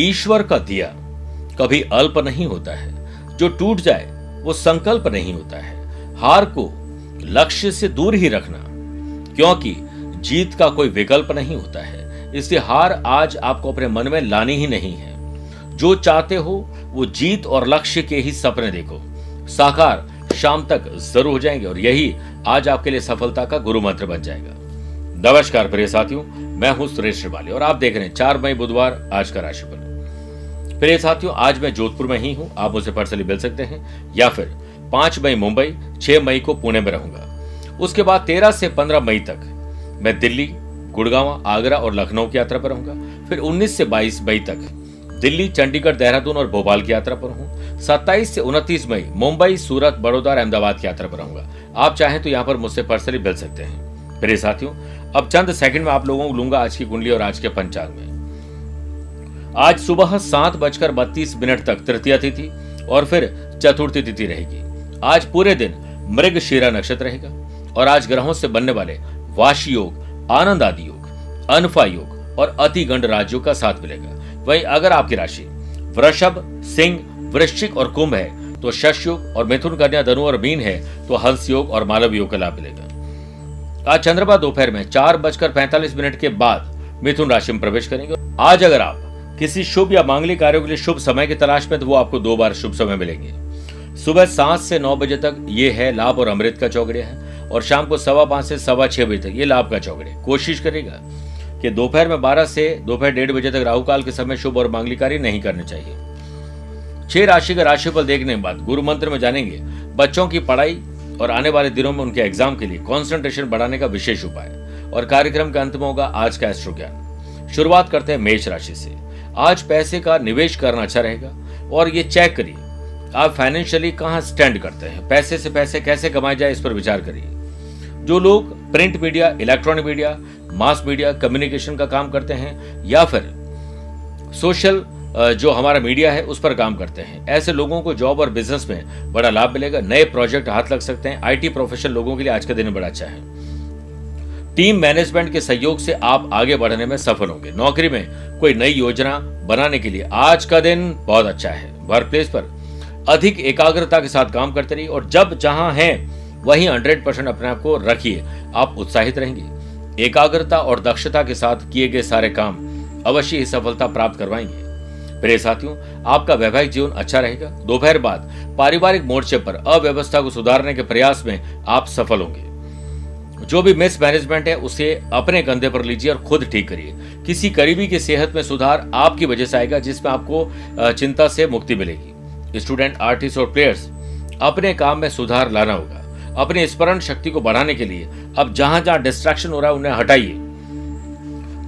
ईश्वर का दिया। कभी अल्प नहीं होता है। जो टूट जाए, वो संकल्प नहीं होता है। हार को लक्ष्य से दूर ही रखना। क्योंकि जीत का कोई विकल्प नहीं होता है। इसलिए हार आज आपको अपने मन में लानी ही नहीं है। जो चाहते हो, वो जीत और लक्ष्य के ही सपने देखो। साकार शाम तक ज़रूर हो जाएँगे और यही आज आपके लिए सफलता का गुरु मंत्र बन जाएगा। नमस्कार प्रिय साथियों, मैं हूँ सुरेश श्रिवाली और आप देख रहे हैं चार मई बुधवार आज का राशिफल। प्रिय साथियों, आज मैं जोधपुर में ही हूँ। आप मुझसे पर्सनली मिल सकते हैं, या फिर पाँच मई मुंबई, छह मई को पुणे में रहूँगा। उसके बाद तेरह से पंद्रह मई तक मैं दिल्ली, गुड़गांव, आगरा और लखनऊ की यात्रा पर रहूँगा। फिर उन्नीस से बाईस मई तक दिल्ली, चंडीगढ़, देहरादून और भोपाल की यात्रा पर हूँ। सत्ताईस से उनतीस मई मुंबई, सूरत, बड़ौदा और अहमदाबाद की यात्रा पर रहूँगा। आप चाहें तो यहाँ पर मुझसे पर्सनली मिल सकते हैं। मेरे साथियों, अब चंद सेकंड में आप लोगों को लूँगा आज की कुंडली और आज के पंचांग में। आज सुबह सात बजकर बत्तीस मिनट तक तृतीय तिथि और फिर चतुर्थी तिथि रहेगी। आज पूरे दिन मृग शीरा नक्षत्र रहेगा और आज ग्रहों से बनने वाले वाश योग, आनंद आदि योग, अनफा योग और अति गंड राज्यों का साथ मिलेगा। वहीं अगर आपकी राशि वृषभ, सिंह, वृश्चिक और कुंभ है तो शश योग और मिथुन कन्या, धनु और मीन है तो हंस योग और मालव योग का लाभ मिलेगा। आज चंद्रमा दोपहर में चार बजकर पैंतालीस मिनट के बाद मिथुन राशि में प्रवेश करेंगे। आज अगर आप किसी शुभ या मांगलिक कार्यों के लिए शुभ समय की तलाश में तो वो आपको दो बार शुभ समय मिलेंगे। सुबह सात से नौ बजे तक ये है लाभ और अमृत का चौकड़िया है, और शाम को सवा पाँच से सवा छह बजे तक ये लाभ का चौकड़िया कोशिश करेगा कि दोपहर में बारह से दोपहर डेढ़ बजे तक राहु काल के समय शुभ और मांगलिक कार्य नहीं करने चाहिए। छह राशि का राशिफल देखने के बाद गुरु मंत्र में जानेंगे, बच्चों की पढ़ाई और आने वाले दिनों में उनके एग्ज़ाम के लिए कॉन्सेंट्रेशन बढ़ाने का विशेष उपाय और कार्यक्रम के अंत में होगा आज का एस्ट्रो ज्ञान शुरुआत करते हैं मेष राशि से। आज पैसे का निवेश करना अच्छा रहेगा। और ये चेक करिए, आप फाइनेंशियली कहाँ स्टैंड करते हैं? पैसे से पैसे कैसे कमाए जाए, इस पर विचार करिए। जो लोग print media electronic media mass media communication का काम करते हैं, या फिर सोशल जो हमारा मीडिया है, उस पर काम करते हैं। ऐसे लोगों को जॉब और बिज़नेस में बड़ा लाभ मिलेगा। नए प्रोजेक्ट हाथ लग सकते हैं। आईटी प्रोफेशनल लोगों के लिए आज का दिन बड़ा अच्छा है। टीम मैनेजमेंट के सहयोग से आप आगे बढ़ने में सफल होंगे। नौकरी में कोई नई योजना बनाने के लिए आज का दिन बहुत अच्छा है। वर्क प्लेस पर अधिक एकाग्रता के साथ काम करते रहिए और जब जहाँ हैं, वहीं हंड्रेड परसेंट अपने आप को रखिए। आप उत्साहित रहेंगे। एकाग्रता और दक्षता के साथ किए गए सारे काम अवश्य ही सफलता प्राप्त करवाएँगे। प्रिय साथियों, आपका वैवाहिक जीवन अच्छा रहेगा। दोपहर बाद पारिवारिक मोर्चे पर अव्यवस्था को सुधारने के प्रयास में आप सफल होंगे। जो भी मिस मैनेजमेंट है, उसे अपने कंधे पर लीजिए और खुद ठीक करिए। किसी करीबी की सेहत में सुधार आपकी वजह से आएगा, जिसमें आपको चिंता से मुक्ति मिलेगी। स्टूडेंट आर्टिस्ट और प्लेयर्स अपने काम में सुधार लाना होगा। अपनी स्मरण शक्ति को बढ़ाने के लिए अब जहाँ जहाँ डिस्ट्रैक्शन हो रहा है, उन्हें हटाइए।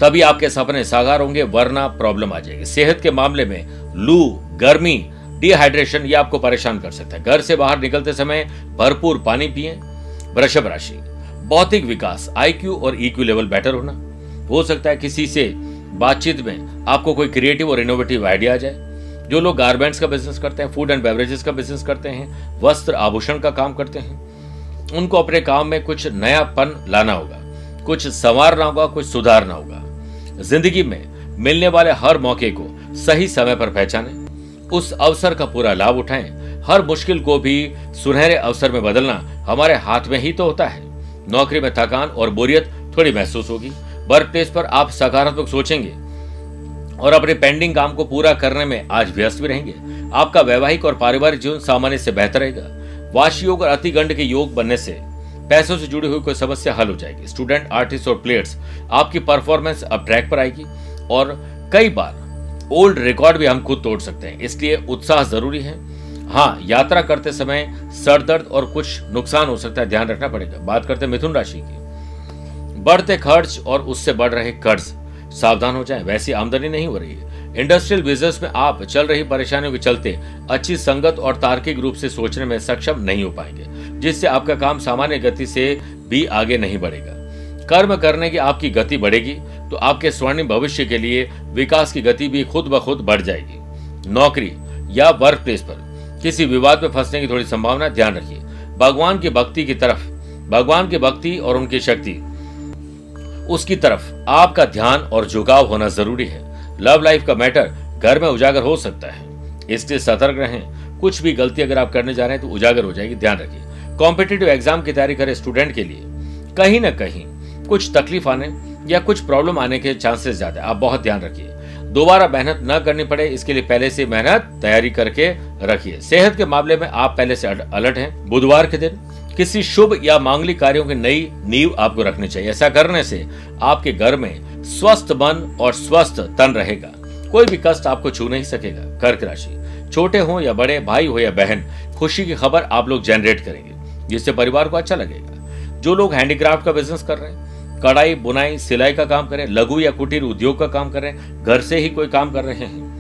तभी आपके सपने साकार होंगे, वरना प्रॉब्लम आ जाएगी। सेहत के मामले में लू, गर्मी डिहाइड्रेशन ये आपको परेशान कर सकता है। घर से बाहर निकलते समय भरपूर पानी पिए, वृषभ राशि। भौतिक विकास आईक्यू और ईक्यू लेवल बेटर होना। हो सकता है किसी से बातचीत में आपको कोई क्रिएटिव और इनोवेटिव आइडिया आ जाए। जो लोग गारमेंट्स का बिज़नेस करते हैं फ़ूड एंड बेवरेजेस का बिज़नेस करते हैं, वस्त्र आभूषण का काम करते हैं, उनको अपने काम में कुछ नयापन लाना होगा, कुछ संवारना होगा, कुछ सुधारना होगा। ज़िंदगी में मिलने वाले हर मौके को सही समय पर पहचाने, उस अवसर का पूरा लाभ उठाएँ। हर मुश्किल को भी सुनहरे अवसर में बदलना हमारे हाथ में ही तो होता है। नौकरी में थकान और बोरियत थोड़ी महसूस होगी। वर्क प्लेस पर आप सकारात्मक सोचेंगे और अपने पेंडिंग काम को पूरा करने में आज व्यस्त भी रहेंगे। आपका वैवाहिक और पारिवारिक जीवन सामान्य से बेहतर रहेगा। वाश योग और अतिगंड के योग बनने से पैसों से जुड़ी हुई कोई समस्या हल हो जाएगी। स्टूडेंट आर्टिस्ट और प्लेयर्स आपकी परफॉर्मेंस अब ट्रैक पर आएगी और कई बार ओल्ड रिकॉर्ड भी हम खुद तोड़ सकते हैं। इसलिए उत्साह ज़रूरी है। हाँ यात्रा करते समय सर दर्द और कुछ नुकसान हो सकता है, ध्यान रखना पड़ेगा। बात करते हैं मिथुन राशि की। बढ़ते खर्च और उससे बढ़ रहे कर्ज, सावधान हो जाएँ। वैसी आमदनी नहीं हो रही है। इंडस्ट्रियल बिज़नेस में आप चल रही परेशानियों के चलते अच्छी संगत और तार्किक रूप से सोचने में सक्षम नहीं हो पाएँगे, जिससे आपका काम सामान्य गति से भी आगे नहीं बढ़ेगा। कर्म करने की आपकी गति बढ़ेगी तो आपके स्वर्णिम भविष्य के लिए विकास की गति भी खुद ब खुद बढ़ जाएगी। नौकरी या वर्क प्लेस पर किसी विवाद में फंसने की थोड़ी संभावना, ध्यान रखिए। भगवान की भक्ति की तरफ़, भगवान की भक्ति और उनकी शक्ति, उसकी तरफ़ आपका ध्यान और झुकाव होना ज़रूरी है। लव लाइफ का मैटर घर में उजागर हो सकता है। इसलिए सतर्क रहें। कुछ भी गलती अगर आप करने जा रहे हैं तो उजागर हो जाएगी, ध्यान रखिए। कॉम्पिटेटिव एग्ज़ाम की तैयारी करे स्टूडेंट के लिए। कहीं ना कहीं कुछ तकलीफ़ आने या कुछ प्रॉब्लम आने के चांसेस ज़्यादा आप बहुत ध्यान रखिए। दोबारा मेहनत न करनी पड़े, इसके लिए पहले से मेहनत तैयारी करके रखिए। सेहत के मामले में आप पहले से अलर्ट हैं। बुधवार के दिन किसी शुभ या मांगलिक कार्यों की नई नींव आपको रखनी चाहिए। ऐसा करने से आपके घर में स्वस्थ मन और स्वस्थ तन रहेगा। कोई भी कष्ट आपको छू नहीं सकेगा। कर्क राशि, छोटे हो या बड़े, भाई हो या बहन, खुशी की खबर आप लोग जनरेट करेंगे, जिससे परिवार को अच्छा लगेगा। जो लोग हैंडीक्राफ्ट का बिज़नेस कर रहे हैं कढ़ाई बुनाई, सिलाई का काम करें, लघु या कुटीर उद्योग का काम करें, घर से ही कोई काम कर रहे हैं।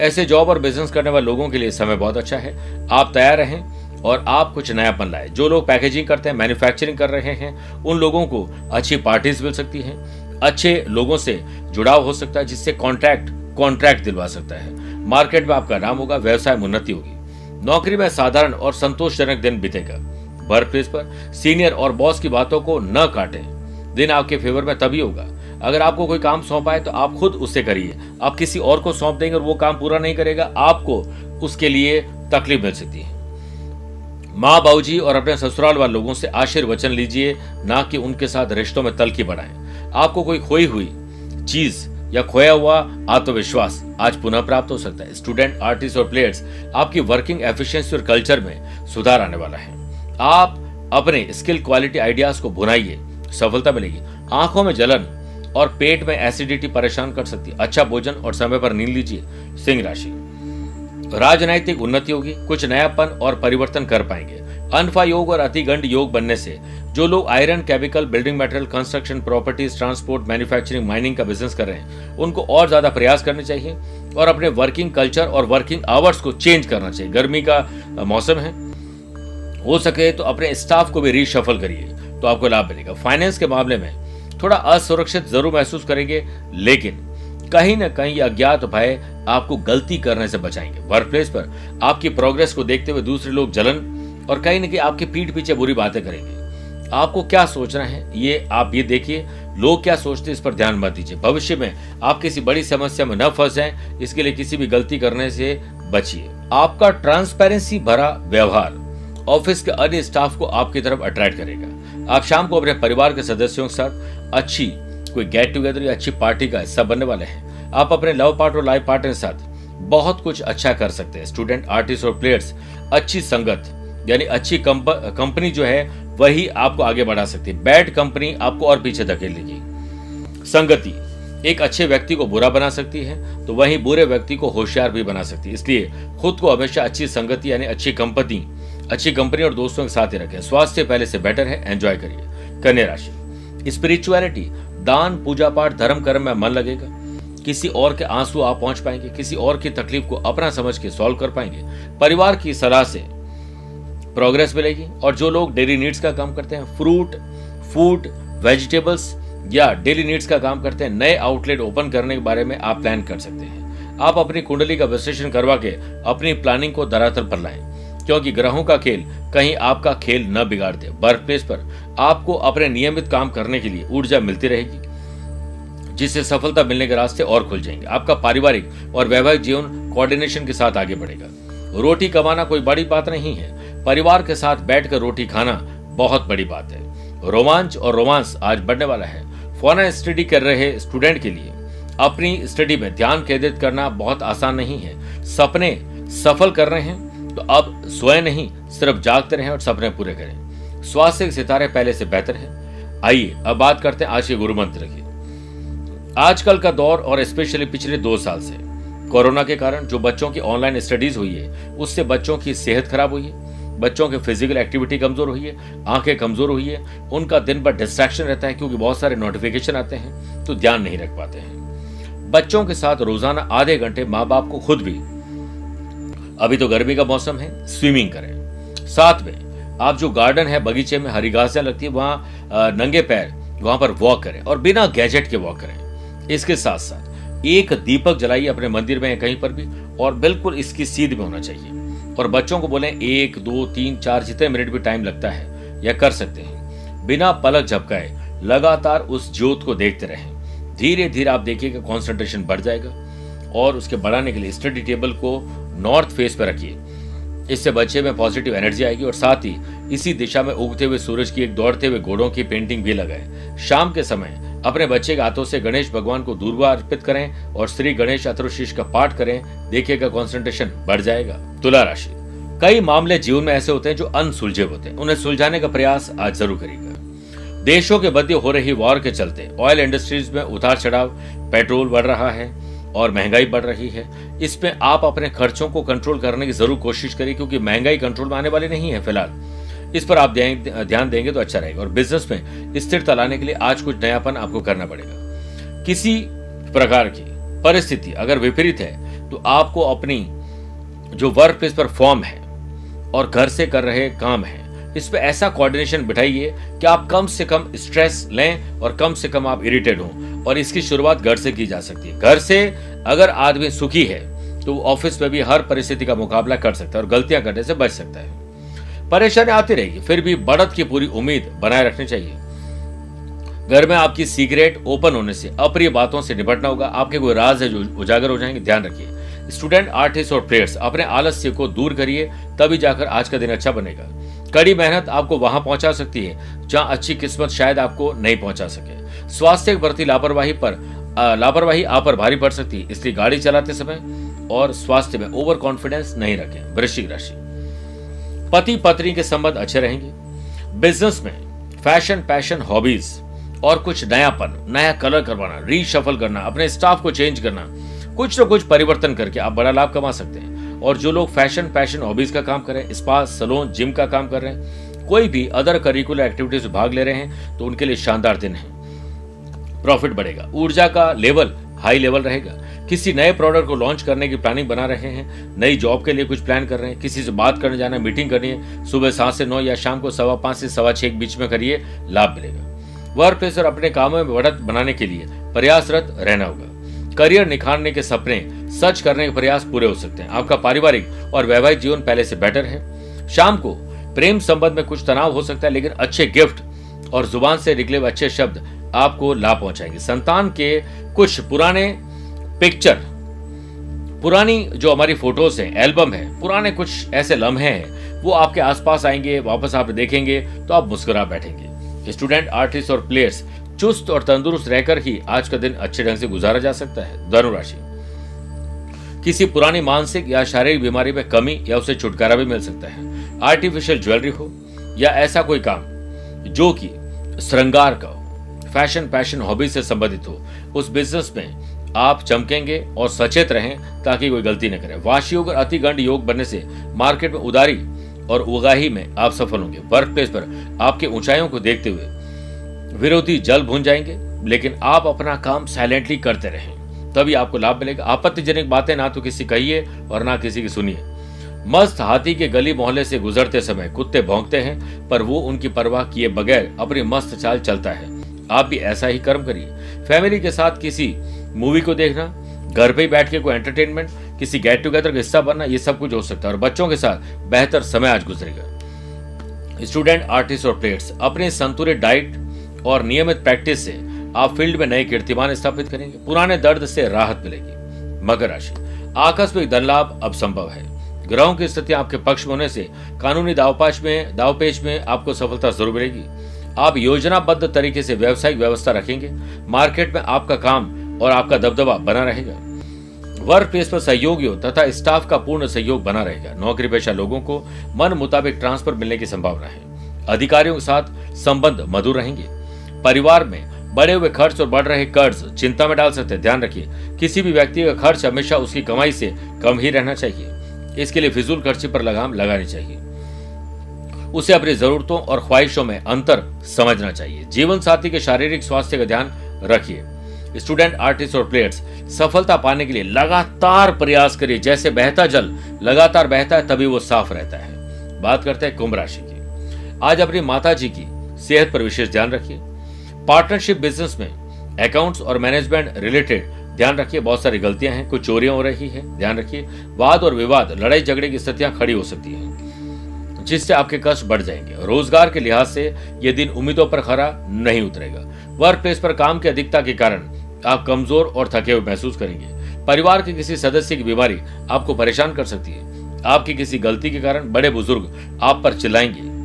ऐसे जॉब और बिज़नेस करने वाले लोगों के लिए समय बहुत अच्छा है। आप तैयार रहें और आप कुछ नया नयापन लाए। जो लोग पैकेजिंग करते हैं मैन्युफैक्चरिंग कर रहे हैं, उन लोगों को अच्छी पार्टीज़ मिल सकती है। अच्छे लोगों से जुड़ाव हो सकता है, जिससे कॉन्ट्रैक्ट कॉन्ट्रैक्ट दिलवा सकता है। मार्केट में आपका नाम होगा, व्यवसाय में उन्नति होगी। नौकरी में साधारण और संतोषजनक दिन बीतेगा। वर्क प्लेस पर सीनियर और बॉस की बातों को न काटें। दिन आपके फेवर में तभी होगा। अगर आपको कोई काम सौंपा है तो आप खुद उससे करिए। आप किसी और को सौंप देंगे और वो काम पूरा नहीं करेगा, आपको उसके लिए तकलीफ़ मिल सकती है। माँ बाबूजी और अपने ससुराल वाले लोगों से आशीर्वचन लीजिए, ना कि उनके साथ रिश्तों में तलकी बढ़ाएँ। आपको कोई खोई हुई चीज़ या खोया हुआ आत्मविश्वास आज पुनः प्राप्त हो सकता है। स्टूडेंट आर्टिस्ट और प्लेयर्स आपकी वर्किंग एफिशिएंसी और कल्चर में सुधार आने वाला है। आप अपने स्किल क्वालिटी आइडियाज़ को भुनाइए। सफलता मिलेगी। आँखों में जलन और पेट में एसिडिटी परेशान कर सकती है। अच्छा भोजन और समय पर नींद लीजिए, सिंह राशि। राजनैतिक उन्नति होगी, कुछ नयापन और परिवर्तन कर पाएँगे। अनफा योग और अतिगंड योग बनने से जो लोग iron chemical building material construction properties transport manufacturing mining का बिज़नेस कर रहे हैं, उनको और ज़्यादा प्रयास करने चाहिए और अपने वर्किंग कल्चर और वर्किंग आवर्स को चेंज करना चाहिए। गर्मी का मौसम है, हो सके तो अपने स्टाफ को भी रीशफल करिए। तो आपको लाभ मिलेगा। फाइनेंस के मामले में थोड़ा असुरक्षित ज़रूर महसूस करेंगे, लेकिन कहीं ना कहीं अज्ञात भय आपको गलती करने से बचाएँगे। वर्क प्लेस पर आपकी प्रोग्रेस को देखते हुए दूसरे लोग जलन और कहीं ना कहीं आपके पीठ पीछे बुरी बातें करेंगे। आपको क्या सोचना है? ये आप ये देखिए, लोग क्या सोचते हैं इस पर ध्यान मत दीजिए। भविष्य में आप किसी बड़ी समस्या में न फंस जाएँ इसके लिए किसी भी गलती करने से बचिए। आपका ट्रांसपेरेंसी भरा व्यवहार ऑफ़िस के अन्य स्टाफ को आपकी तरफ़ अट्रैक्ट करेगा। आप शाम को अपने परिवार के सदस्यों के साथ अच्छी कोई गेट टुगेदर या अच्छी पार्टी का हिस्सा बनने वाले हैं। आप अपने लव पार्ट और लाइफ पार्टनर के साथ बहुत कुछ अच्छा कर सकते हैं। स्टूडेंट आर्टिस्ट और प्लेयर्स अच्छी संगत, यानी अच्छी कंपनी जो है, वही आपको आगे बढ़ा सकती है। बैड कंपनी आपको और पीछे धकेल लेगी संगति, एक अच्छे व्यक्ति को बुरा बना सकती है तो वहीं बुरे व्यक्ति को होशियार भी बना सकती है। इसलिए खुद को हमेशा अच्छी संगति, यानी अच्छी कंपनी अच्छी कंपनी और दोस्तों के साथ ही रखें। स्वास्थ्य पहले से बेटर है एंजॉय करिए। कन्या राशि। स्पिरिचुअलिटी दान, पूजा पाठ, धर्म, कर्म में मन लगेगा। किसी और के आँसू आप पहुँच पाएँगे, किसी और की तकलीफ़ को अपना समझ के सॉल्व कर पाएँगे। परिवार की सलाह से प्रोग्रेस मिलेगी और जो लोग डेली नीड्स का काम करते हैं फ्रूट फ़ूड वेजिटेबल्स या डेली नीड्स का काम करते हैं, नए आउटलेट ओपन करने के बारे में आप प्लान कर सकते हैं। आप अपनी कुंडली का विश्लेषण करवा के अपनी प्लानिंग को धरातल पर लाएँ। क्योंकि ग्रहों का खेल कहीं आपका खेल न बिगाड़ दे वर्क प्लेस पर आपको अपने नियमित काम करने के लिए ऊर्जा मिलती रहेगी, जिससे सफलता मिलने के रास्ते और खुल जाएँगे। आपका पारिवारिक और वैवाहिक जीवन कोऑर्डिनेशन के साथ आगे बढ़ेगा। रोटी कमाना कोई बड़ी बात नहीं है। परिवार के साथ बैठकर रोटी खाना बहुत बड़ी बात है। रोमांच और रोमांस आज बढ़ने वाला है। फ़ोन स्टडी कर रहे स्टूडेंट के लिए अपनी स्टडी में ध्यान केंद्रित करना बहुत आसान नहीं है। सपने सफल कर रहे हैं। तो अब सोए नहीं, सिर्फ़ जागते रहें और सपने पूरे करें। स्वास्थ्य के सितारे पहले से बेहतर है। आइए, अब बात करते हैं आज के गुरु मंत्र की। आजकल का दौर और स्पेशली पिछले दो साल से। कोरोना के कारण जो बच्चों की ऑनलाइन स्टडीज़ हुई है, उससे बच्चों की सेहत खराब हुई है। बच्चों की फ़िज़िकल एक्टिविटी कमज़ोर हुई है, आँखें कमज़ोर हुई है। उनका दिन भर डिस्ट्रैक्शन रहता है क्योंकि बहुत सारे नोटिफिकेशन आते हैं तो ध्यान नहीं रख पाते हैं। बच्चों के साथ रोज़ाना आधे घंटे माँ बाप को खुद भी अभी तो गर्मी का मौसम है स्विमिंग करें। साथ में, आप जो गार्डन है, बगीचे में हरी घासियाँ लगती है, वहाँ नंगे पैर, वहाँ पर वॉक करें और बिना गैजेट के वॉक करें। इसके साथ साथ एक दीपक जलाइए अपने मंदिर में कहीं पर भी और बिल्कुल इसकी सीध में होना चाहिए। और बच्चों को बोले, एक, दो, तीन, चार, जितने मिनट भी टाइम लगता है, या कर सकते हैं। बिना पलक झपकाए, लगातार उस ज्योत को देखते रहें। धीरे धीरे आप देखिएगा कॉन्सेंट्रेशन बढ़ जाएगा और उसके बढ़ाने के लिए स्टडी टेबल को नॉर्थ फेस पर रखिए। इससे बच्चे में पॉजिटिव एनर्जी आएगी और साथ ही इसी दिशा में उगते हुए सूरज की एक दौड़ते हुए घोड़ों की पेंटिंग भी लगाए। शाम के समय अपने बच्चे के हाथों से गणेश भगवान को दुर्वा अर्पित करें और श्री गणेश अथुशीष का पाठ करें, देखिएगा कॉन्सेंट्रेशन बढ़ जाएगा। तुला राशि। कई मामले जीवन में ऐसे होते हैं जो अनसुलझे होते हैं। उन्हें सुलझाने का प्रयास आज ज़रूर करेगा देशों के मध्य हो रही वॉर के चलते ऑयल इंडस्ट्रीज़ में उतार चढ़ाव पेट्रोल बढ़ रहा है। और महँगाई बढ़ रही है। इसमें आप अपने खर्चों को कंट्रोल करने की ज़रूर कोशिश करें क्योंकि महँगाई कंट्रोल में आने वाली नहीं है फ़िलहाल। इस पर आप ध्यान देंगे तो अच्छा रहेगा। और बिज़नेस में स्थिरता लाने के लिए आज कुछ नयापन आपको करना पड़ेगा। किसी प्रकार की परिस्थिति अगर विपरीत है तो आपको अपनी जो वर्क प्लेस पर फॉर्म है और घर से कर रहे काम है, इस पर ऐसा कोऑर्डिनेशन बिठाइए कि आप कम से कम स्ट्रेस लें और कम से कम आप इरिटेट हो। और इसकी शुरुआत घर से की जा सकती है। घर से अगर आदमी सुखी है तो ऑफ़िस में भी हर परिस्थिति का मुकाबला कर सकता है और गलतियाँ करने से बच सकता है। परेशानी आती रहेगी, फिर भी बढ़त की पूरी उम्मीद बनाए रखनी चाहिए। घर में आपकी सीक्रेट ओपन होने से, अप्रिय बातों से निपटना होगा। आपके कोई राज है जो उजागर हो जाएँगे, ध्यान रखिए। स्टूडेंट, आर्टिस्ट और प्लेयर्स, अपने आलस्य को दूर करिए, तभी जाकर आज का दिन अच्छा बनेगा। कड़ी मेहनत आपको वहाँ पहुँचा सकती है, जहाँ अच्छी किस्मत शायद आपको नहीं पहुँचा सके। स्वास्थ्य के प्रति लापरवाही पर लापरवाही आप पर भारी पड़ सकती है। इसलिए गाड़ी चलाते समय और स्वास्थ्य में ओवर कॉन्फिडेंस नहीं रखें, वृश्चिक राशि। पति पत्नी के संबंध अच्छे रहेंगे। बिज़नेस में फ़ैशन पैशन हॉबीज और कुछ नयापन, नया कलर करवाना रीशफल करना, अपने स्टाफ को चेंज करना, कुछ न कुछ परिवर्तन करके आप बड़ा लाभ कमा सकते हैं। और जो लोग फ़ैशन पैशन हॉबीज का काम कर रहे हैं स्पा सलोन जिम का काम कर रहे हैं, कोई भी अदर करिकुलर एक्टिविटीज़ में भाग ले रहे हैं तो उनके लिए शानदार दिन है। प्रॉफिट बढ़ेगा। ऊर्जा का लेवल हाई लेवल रहेगा। किसी नए प्रोडक्ट को लॉन्च करने की प्लानिंग बना रहे हैं, नई जॉब के लिए कुछ प्लान कर रहे हैं, किसी से बात करने जाना मीटिंग करनी है, सुबह सात से नौ या शाम को सवा पाँच से सवा छह के बीच में करिए, लाभ मिलेगा। वर्क प्लेस और अपने कामों में बढ़त बनाने के लिए प्रयासरत रहना होगा। करियर निखारने के सपने, सच करने के प्रयास पूरे हो सकते हैं। आपका पारिवारिक और वैवाहिक जीवन पहले से बेटर है। शाम को प्रेम संबंध में कुछ तनाव हो सकता है, लेकिन अच्छे गिफ्ट और ज़ुबान से निकले हुए अच्छे शब्द आपको लाभ पहुंचाएँगे। संतान के कुछ पुराने पिक्चर पुरानी जो हमारी फ़ोटोज़ हैं एल्बम है, पुराने कुछ ऐसे लम्हे हैं, वो आपके आसपास आएँगे, वापस आप देखेंगे तो आप मुस्कुरा बैठेंगे। स्टूडेंट आर्टिस्ट और प्लेयर्स चुस्त और तंदुरुस्त रहकर ही आज का दिन अच्छे ढंग से गुजारा जा सकता है। धनुराशि, किसी पुरानी मानसिक या शारीरिक बीमारी में कमी या उसे छुटकारा भी मिल सकता है। आर्टिफिशियल ज्वेलरी हो या ऐसा कोई काम, जो कि श्रृंगार का फ़ैशन पैशन हॉबी से संबंधित हो, उस बिज़नेस में आप चमकेंगे और सचेत रहें ताकि कोई गलती न करें। वाशी योग और अति गंड योग बनने से मार्केट में उदारी और उगाही में आप सफल होंगे। वर्क प्लेस पर आपके ऊंचाइयों को देखते हुए विरोधी जल भून जाएँगे, लेकिन आप अपना काम साइलेंटली करते रहें। तभी आपको लाभ मिलेगा। आपत्तिजनक बातें ना तो किसी कहिए और ना किसी की सुनिए। मस्त हाथी के गली मोहल्ले से गुजरते समय कुत्ते भौंकते हैं, पर वो उनकी परवाह किए बगैर अपनी मस्त चाल चलता है। आप भी ऐसा ही कर्म करिए। फैमिली के साथ किसी मूवी को देखना, घर पे ही बैठ के कोई एंटरटेनमेंट किसी गेट टुगेदर का हिस्सा बनना, ये सब कुछ हो सकता है। और बच्चों के साथ बेहतर समय आज गुजरेगा। स्टूडेंट आर्टिस्ट और प्लेयर्स अपने संतुलित डाइट और नियमित प्रैक्टिस से आप फ़ील्ड में नए कीर्तिमान स्थापित करेंगे। पुराने दर्द से राहत मिलेगी। मकर राशि, आकस्मिक धन लाभ अब संभव है। ग्रहों की स्थिति आपके पक्ष में होने से कानूनी दावपाश में, दावपेच में आपको सफलता ज़रूर मिलेगी। आप योजनाबद्ध तरीके से व्यवसायिक व्यवस्था रखेंगे, मार्केट में आपका काम और आपका दबदबा बना रहेगा। वर्क प्लेस पर सहयोगियों तथा स्टाफ का पूर्ण सहयोग बना रहेगा। नौकरी पेशा लोगों को मन मुताबिक ट्रांसफ़र मिलने की संभावना है। अधिकारियों के साथ संबंध मधुर रहेंगे। परिवार में बढ़े हुए खर्च और बढ़ रहे कर्ज चिंता में डाल सकते ध्यान रखिए, किसी भी व्यक्ति का खर्च हमेशा उसकी कमाई से कम ही रहना चाहिए। इसके लिए फिजूल खर्ची पर लगाम लगानी चाहिए। उसे अपनी जरूरतों और ख्वाहिशों में अंतर समझना चाहिए। जीवन साथी के शारीरिक स्वास्थ्य का ध्यान रखिए। स्टूडेंट, आर्टिस्ट और प्लेयर्स, सफलता पाने के लिए लगातार प्रयास करिए। जैसे बहता जल, लगातार बहता है, तभी वो साफ़ रहता है। बात करते हैं कुंभ राशि की। आज अपनी माता जी की सेहत पर विशेष ध्यान रखिए। पार्टनरशिप, बिज़नेस में अकाउंट्स और मैनेजमेंट रिलेटेड ध्यान रखिए। बहुत सारी गलतियाँ हैं, कुछ चोरियाँ हो रही है, ध्यान रखिए। वाद और विवाद लड़ाई झगड़े की स्थितियाँ खड़ी हो सकती है। जिससे आपके कष्ट बढ़ जाएँगे। रोज़गार के लिहाज से यह दिन उम्मीदों पर खरा नहीं उतरेगा। वर्क प्लेस पर काम की अधिकता के कारण आप कमज़ोर और थके हुए महसूस करेंगे। परिवार के किसी सदस्य की बीमारी आपको परेशान कर सकती है। आपकी किसी गलती के कारण बड़े बुज़ुर्ग आप पर चिल्लाएँगे।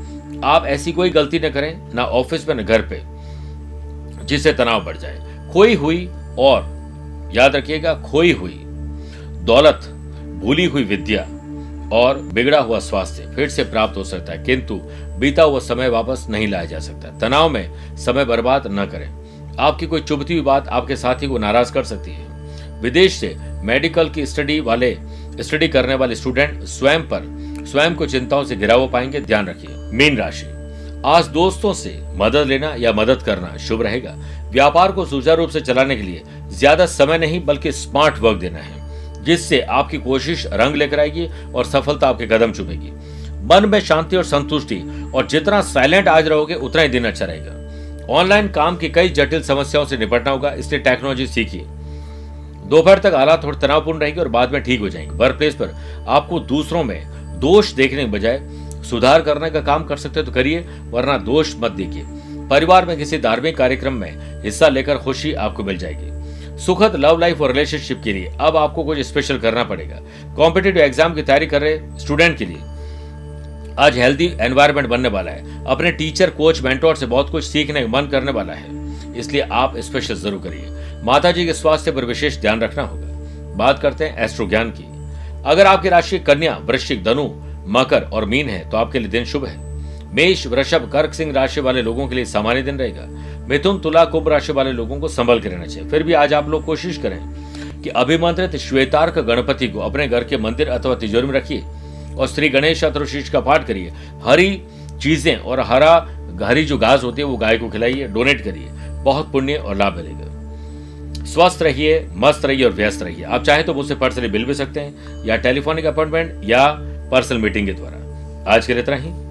आप ऐसी कोई गलती न करें, ना ऑफ़िस में न घर पे, जिससे तनाव बढ़ जाए। खोई हुई और, याद रखिएगा, खोई हुई, दौलत, भूली हुई विद्या और बिगड़ा हुआ स्वास्थ्य फिर से प्राप्त हो सकता है, किंतु बीता हुआ समय वापस नहीं लाया जा सकता। तनाव में समय बर्बाद न करें। आपकी कोई चुभती हुई बात आपके साथी को नाराज़ कर सकती है। विदेश से मेडिकल की स्टडी वाले, स्टडी करने वाले स्टूडेंट स्वयं पर, स्वयं को चिंताओं से घिरा हुआ पाएँगे। ध्यान रखिए, मीन राशि। आज दोस्तों से मदद लेना या मदद करना शुभ रहेगा। व्यापार को सुचारू रूप से चलाने के लिए ज़्यादा समय नहीं, बल्कि स्मार्ट वर्क देना है। जिससे आपकी कोशिश रंग लेकर आएगी और सफलता आपके कदम चुभेगी मन में शांति और संतुष्टि और जितना साइलेंट आज रहोगे, उतना ही दिन अच्छा रहेगा। ऑनलाइन काम की कई जटिल समस्याओं से निपटना होगा, इसलिए टेक्नोलॉजी सीखिए। दोपहर तक हालात थोड़े तनावपूर्ण रहेंगे और बाद में ठीक हो जाएँगे। वर्क प्लेस पर आपको दूसरों में दोष देखने के बजाय सुधार करने का काम कर सकते तो करिए, वरना दोष मत देखिए। परिवार में किसी धार्मिक कार्यक्रम में हिस्सा लेकर खुशी आपको मिल जाएगी। सुखद लव लाइफ और रिलेशनशिप के लिए। अब आपको कुछ स्पेशल करना पड़ेगा। कॉम्पिटेटिव एग्ज़ाम की तैयारी कर रहे स्टूडेंट के लिए। आज हेल्दी एनवायरमेंट बनने वाला है। अपने टीचर कोच मेंटोर से बहुत कुछ सीखने, मन करने वाला है। इसलिए आप स्पेशल ज़रूर करिए। माता जी के स्वास्थ्य पर विशेष ध्यान रखना होगा। बात करते हैं एस्ट्रो ज्ञान की। अगर आपकी राशि कन्या, वृश्चिक, धनु, मकर और मीन है तो आपके लिए दिन शुभ है। मेष, वृषभ, कर्क, सिंह राशि वाले लोगों के लिए सामान्य दिन रहेगा। मिथुन, तुला, कुंभ राशि वाले लोगों को संभल के रहना चाहिए। फिर भी आज आप लोग कोशिश करें कि अभिमंत्रित श्वेतार्क गणपति को अपने घर के मंदिर अथवा तिजोरी में रखिए और श्री गणेश अतुशीष का पाठ करिए। हरी चीज़ें और हरा, हरी जो घास होती है, वो गाय को खिलाइए, डोनेट करिए। बहुत पुण्य और लाभ मिलेगा। स्वस्थ रहिए, मस्त रहिए और व्यस्त रहिए। आप चाहे तो मुझसे पर्सनली मिल भी सकते हैं या टेलीफोनिक अपॉइंटमेंट या पर्सनल मीटिंग के द्वारा। आज के लिए इतना ही।